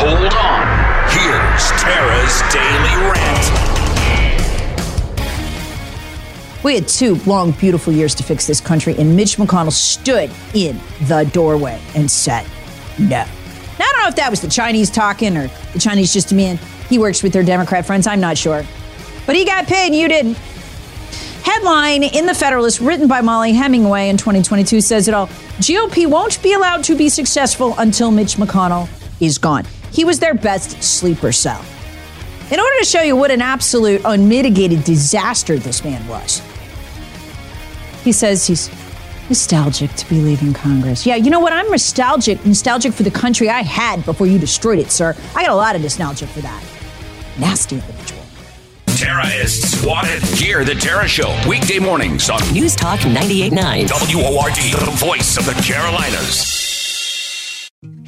Hold on. Here's Tara's Daily Rant. We had two long, beautiful years to fix this country, and Mitch McConnell stood in the doorway and said, no. Now, I don't know if that was the Chinese talking or the Chinese just demand he works with their Democrat friends. I'm not sure. But he got paid and you didn't. Headline in The Federalist, written by Mollie Hemingway in 2022, says it all. GOP won't be allowed to be successful until Mitch McConnell is gone. He was their best sleeper cell. In order to show you what an absolute unmitigated disaster this man was, he says he's nostalgic to be leaving Congress. Yeah, you know what? I'm nostalgic, nostalgic for the country I had before you destroyed it, sir. I got a lot of nostalgia for that. Nasty individual. Tara is swatted. Hear the Tara Show weekday mornings on News Talk 98.9. WORD, the voice of the Carolinas.